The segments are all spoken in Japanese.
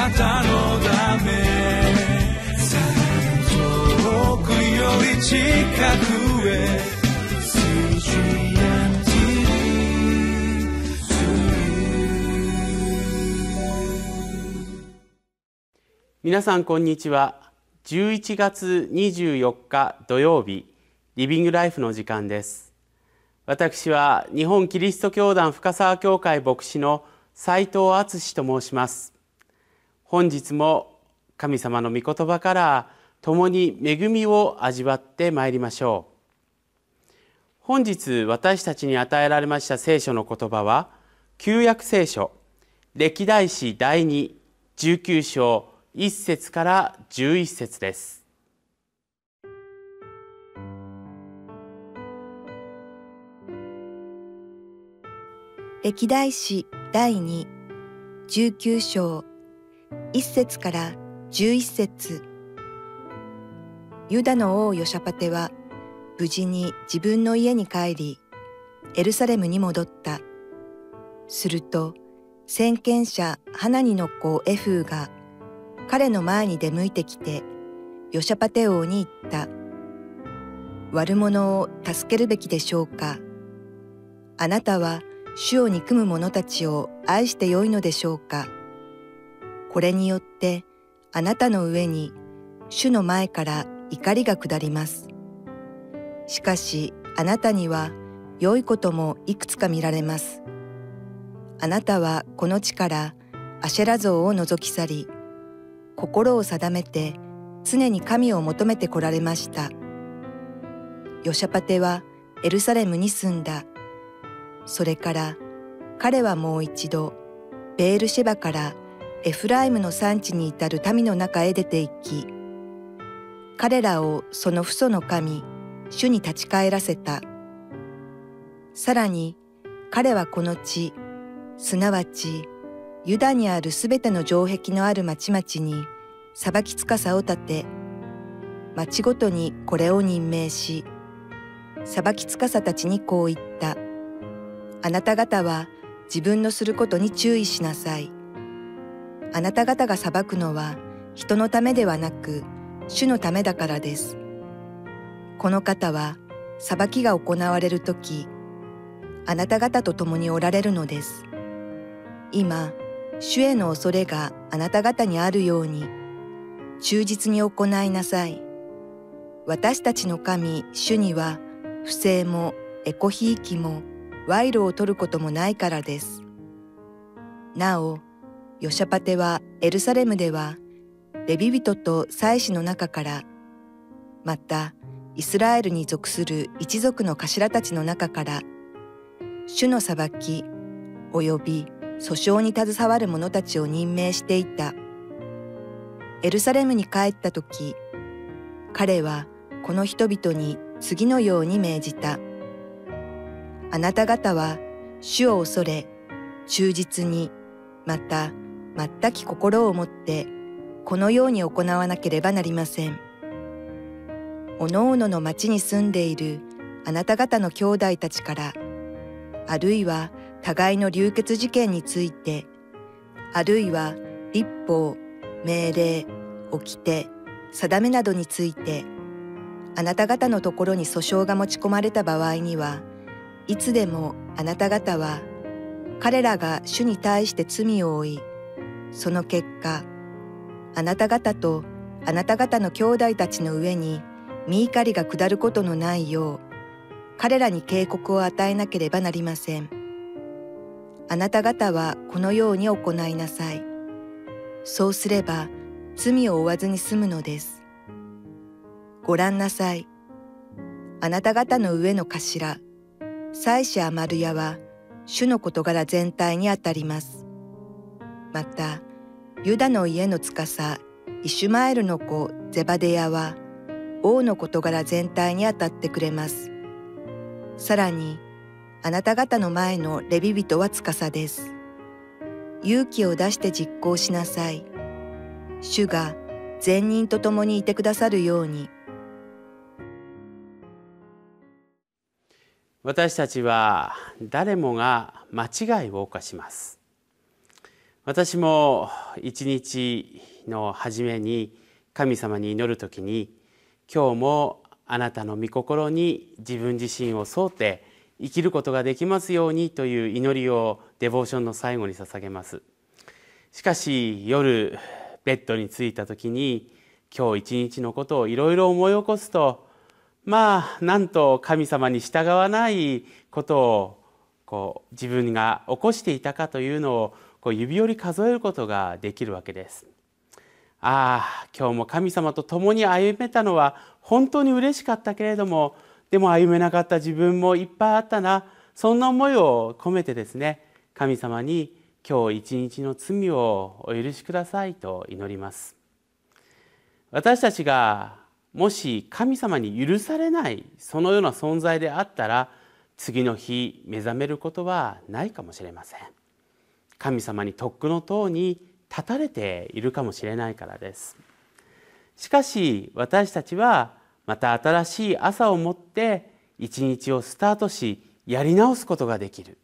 なたのため遠くより近くへ皆さんこんにちは。11月24日土曜日リビングライフの時間です。私は日本キリスト教団深沢教会牧師の斉藤敦と申します。本日も神様の御言葉から共に恵みを味わってまいりましょう。本日私たちに与えられました聖書の言葉は旧約聖書歴代史第219章1節から11節です。歴代史第2 19章1節から11節ユダの王ヨシャパテは無事に自分の家に帰りエルサレムに戻ったすると先見者ハナニの子エフーが彼の前に出向いてきて、ヨシャパテ王に言った。悪者を助けるべきでしょうか。あなたは主を憎む者たちを愛してよいのでしょうか。これによってあなたの上に主の前から怒りが下ります。しかしあなたには良いこともいくつか見られます。あなたはこの地からアシェラ像を覗き去り、心を定めて常に神を求めてこられました。ヨシャパテはエルサレムに住んだ。それから彼はもう一度ベールシェバからエフライムの産地に至る民の中へ出て行き、彼らをその父祖の神、主に立ち返らせた。さらに彼はこの地、すなわちユダにあるすべての城壁のある町々に裁き司を立て、町ごとにこれを任命し、裁き司たちにこう言った。あなた方は自分のすることに注意しなさい。あなた方が裁くのは人のためではなく、主のためだからです。この方は裁きが行われるとき、あなた方と共におられるのです。今、主への恐れがあなた方にあるように、忠実に行いなさい。私たちの神、主には、不正も、エコひいきも、賄賂を取ることもないからです。なお、ヨシャパテはエルサレムでは、レビ人と祭司の中から、また、イスラエルに属する一族の頭たちの中から、主の裁き、及び訴訟に携わる者たちを任命していた。エルサレムに帰った時、彼はこの人々に次のように命じた。あなた方は主を恐れ、忠実に、また全き心を持って、このように行わなければなりません。おのおのの町に住んでいるあなた方の兄弟たちから、あるいは互いの流血事件について、あるいは立法、命令、掟、定めなどについて、あなた方のところに訴訟が持ち込まれた場合には、いつでもあなた方は、彼らが主に対して罪を負い、その結果、あなた方とあなた方の兄弟たちの上に見怒りが下ることのないよう、彼らに警告を与えなければなりません。あなた方はこのように行いなさい。そうすれば罪を負わずに済むのです。ご覧なさい。あなた方の上の頭、祭司アマルヤは主の事柄全体にあたります。また、ユダの家の司、イシュマエルの子ゼバデヤは王の事柄全体にあたってくれます。さらに、あなた方の前のレビ人は司です。勇気を出して実行しなさい。主が善人と共にいてくださるように。私たちは誰もが間違いを犯します。私も一日の初めに神様に祈る時に今日もあなたの御心に自分自身を沿って生きることができますようにという祈りをデボーションの最後に捧げます。しかし夜ベッドに着いた時に今日一日のことをいろいろ思い起こすとまあなんと神様に従わないことをこう自分が起こしていたかというのをこう指折り数えることができるわけです。ああ今日も神様と共に歩めたのは本当に嬉しかったけれどもでも歩めなかった自分もいっぱいあったなそんな思いを込めてですね神様に今日一日の罪をお許しくださいと祈ります私たちがもし神様に許されないそのような存在であったら次の日目覚めることはないかもしれません神様にとっくの塔に立たれているかもしれないからです。しかし私たちはまた新しい朝をもって一日をスタートしやり直すことができる。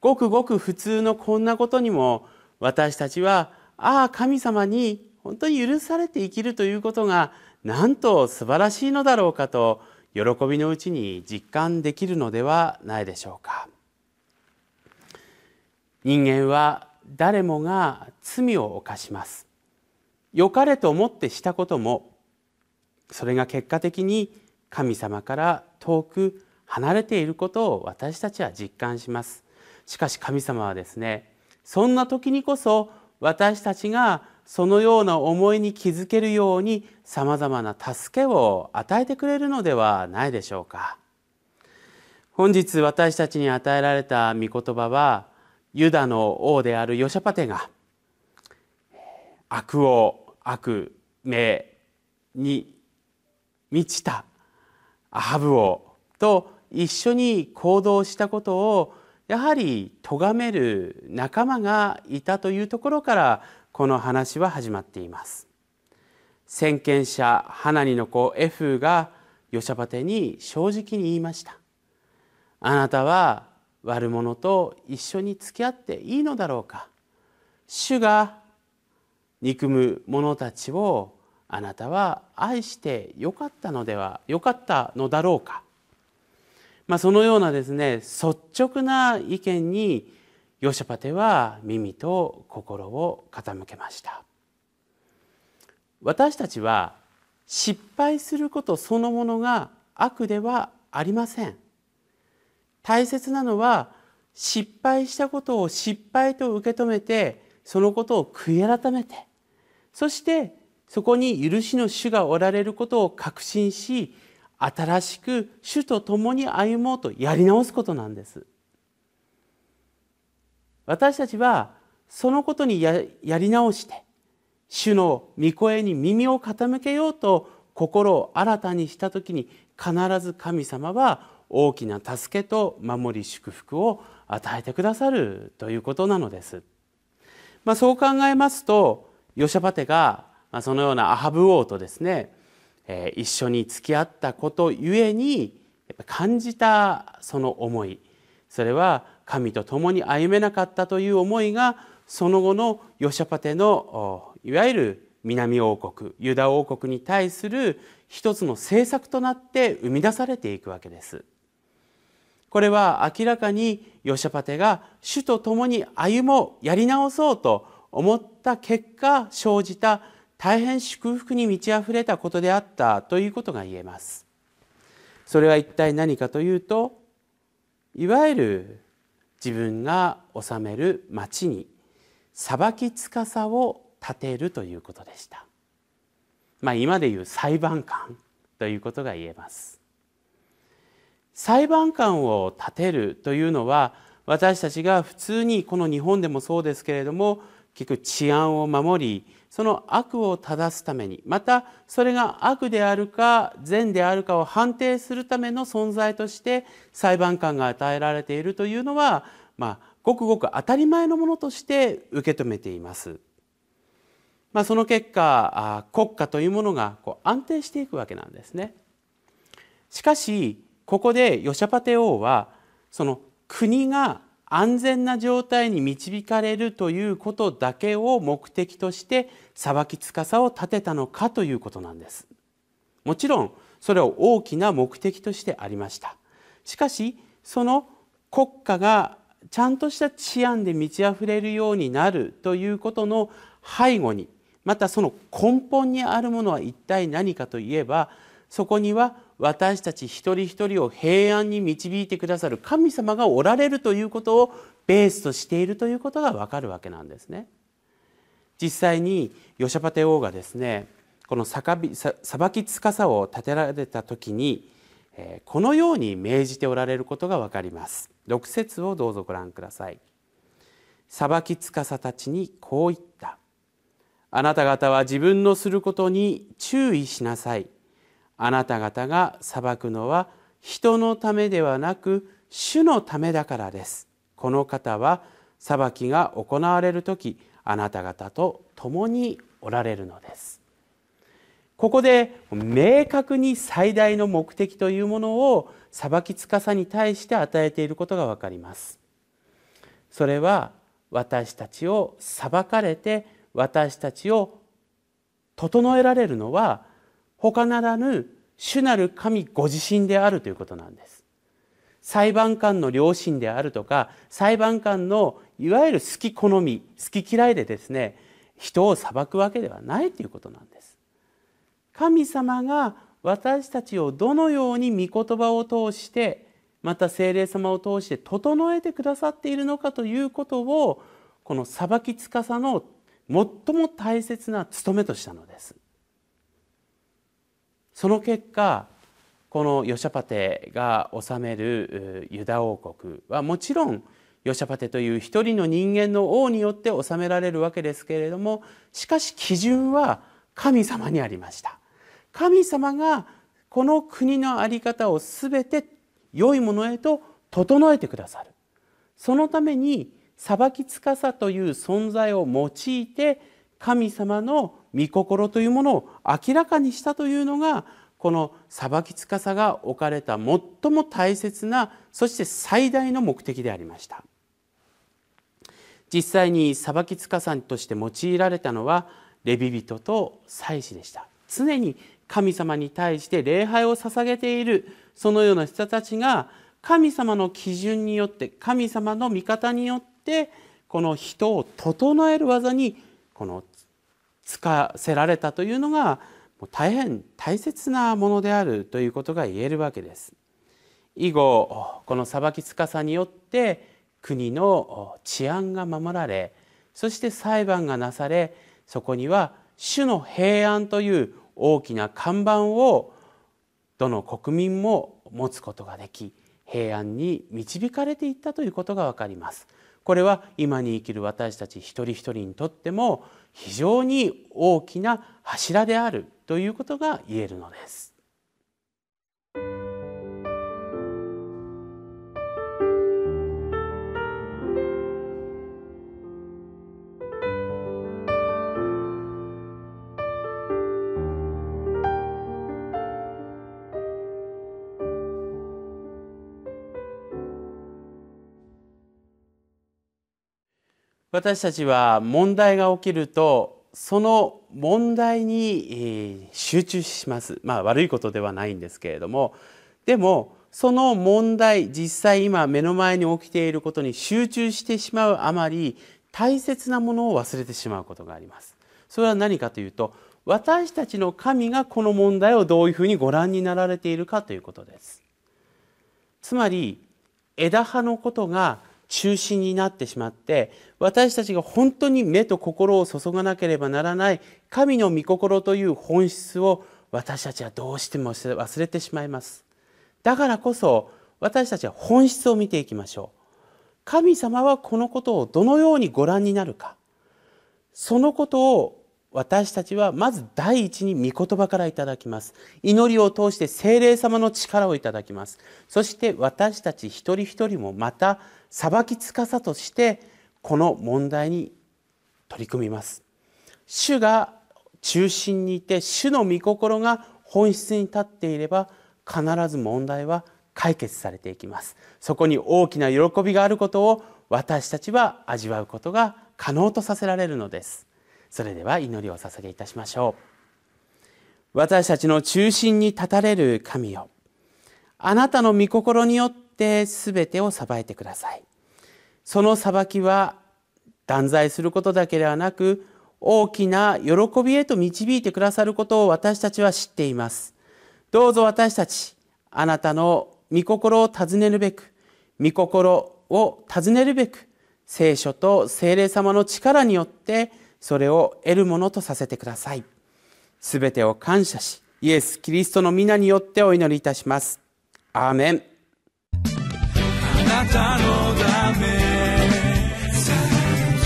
ごくごく普通のこんなことにも私たちはああ神様に本当に許されて生きるということがなんと素晴らしいのだろうかと喜びのうちに実感できるのではないでしょうか。人間は誰もが罪を犯します。良かれと思ってしたこともそれが結果的に神様から遠く離れていることを私たちは実感します。しかし神様はですねそんな時にこそ私たちがそのような思いに気づけるようにさまざまな助けを与えてくれるのではないでしょうか。本日私たちに与えられた御言葉はユダの王であるヨシャパテが悪を悪名に満ちたアハブ王と一緒に行動したことをやはり咎める仲間がいたというところからこの話は始まっています。先見者ハナニの子エフがヨシャパテに正直に言いました。あなたは悪者と一緒に付き合っていいのだろうか。主が憎む者たちをあなたは愛してよかったのではよかったのだろうか。まあ、そのようなですね率直な意見にヨシャパテは耳と心を傾けました。私たちは失敗することそのものが悪ではありません。大切なのは失敗したことを失敗と受け止めてそのことを悔い改めて。そしてそこに許しの主がおられることを確信し新しく主と共に歩もうとやり直すことなんです。私たちはそのことにやり直して主の御声に耳を傾けようと心を新たにした時に必ず神様は大きな助けと守り祝福を与えてくださるということなのです。まあ、そう考えますとヨシャパテがそのようなアハブ王とですね一緒に付き合ったことゆえに感じたその思いそれは神と共に歩めなかったという思いがその後のヨシャパテのいわゆる南王国ユダ王国に対する一つの政策となって生み出されていくわけです。これは明らかにヨシャパテが主と共に歩もうやり直そうと思った結果生じた大変祝福に満ち溢れたことであったということが言えます。それは一体何かというといわゆる自分が治める町に裁き司を立てるということでした。まあ今でいう裁判官ということが言えます。裁判官を立てるというのは私たちが普通にこの日本でもそうですけれども結局治安を守りその悪を正すためにまたそれが悪であるか善であるかを判定するための存在として裁判官が与えられているというのは、まあ、ごくごく当たり前のものとして受け止めています。まあ、その結果国家というものがこう安定していくわけなんですね。しかしここでヨシャパテ王はその国が安全な状態に導かれるということだけを目的として裁き司を立てたのかということなんです。もちろんそれは大きな目的としてありました。しかしその国家がちゃんとした治安で満ち溢れるようになるということの背後にまたその根本にあるものは一体何かといえばそこには私たち一人一人を平安に導いてくださる神様がおられるということをベースとしているということがわかるわけなんですね。実際にヨシャパテ王がですねこの裁き司を立てられた時にこのように命じておられることがわかります。6節をどうぞご覧ください。裁き司たちにこう言った。あなた方は自分のすることに注意しなさい。あなた方が裁くのは人のためではなく主のためだからです。この方は裁きが行われる時あなた方と共におられるのです。ここで明確に最大の目的というものを裁き司に対して与えていることがわかります。それは私たちを裁かれて私たちを整えられるのは他ならぬ主なる神ご自身であるということなんです。裁判官の良心であるとか裁判官のいわゆる好き好み好き嫌いでですね人を裁くわけではないということなんです。神様が私たちをどのように御言葉を通してまた精霊様を通して整えてくださっているのかということをこの裁き司の最も大切な務めとしたのです。その結果このヨシャパテが治めるユダ王国はもちろんヨシャパテという一人の人間の王によって治められるわけですけれどもしかし基準は神様にありました。神様がこの国の在り方を全て良いものへと整えてくださる。そのために裁き司という存在を用いて神様の御心というものを明らかにしたというのがこの裁き司が置かれた最も大切なそして最大の目的でありました。実際に裁き司として用いられたのはレビ人と祭司でした。常に神様に対して礼拝を捧げているそのような人たちが神様の基準によって神様の味方によってこの人を整える技にこの使わせられたというのが大変大切なものであるということが言えるわけです。以後この裁き司によって国の治安が守られそして裁判がなされそこには主の平安という大きな看板をどの国民も持つことができ平安に導かれていったということがわかります。これは今に生きる私たち一人一人にとっても非常に大きな柱であるということが言えるのです。私たちは問題が起きるとその問題に集中します。まあ悪いことではないんですけれども。でもその問題実際今目の前に起きていることに集中してしまうあまり大切なものを忘れてしまうことがあります。それは何かというと私たちの神がこの問題をどういうふうにご覧になられているかということです。つまり枝葉のことが中心になってしまって私たちが本当に目と心を注がなければならない神の御心という本質を私たちはどうしても忘れてしまいます。だからこそ私たちは本質を見ていきましょう。神様はこのことをどのようにご覧になるか。そのことを私たちはまず第一に御言葉からいただきます。祈りを通して精霊様の力をいただきます。そして私たち一人一人もまた裁き司としてこの問題に取り組みます。主が中心にいて主の御心が本質に立っていれば必ず問題は解決されていきます。そこに大きな喜びがあることを私たちは味わうことが可能とさせられるのです。それでは祈りを捧げいたしましょう。私たちの中心に立たれる神よ。あなたの御心によって全てを裁いてください。その裁きは断罪することだけではなく大きな喜びへと導いてくださることを私たちは知っています。どうぞ私たちあなたの御心を尋ねるべく御心を尋ねるべく聖書と聖霊様の力によってそれを得るものとさせてください。すべてを感謝しイエス・キリストの皆によってお祈りいたします。アーメン。あなたのため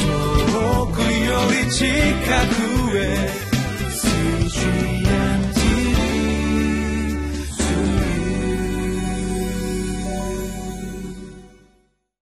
遠くより近くへ。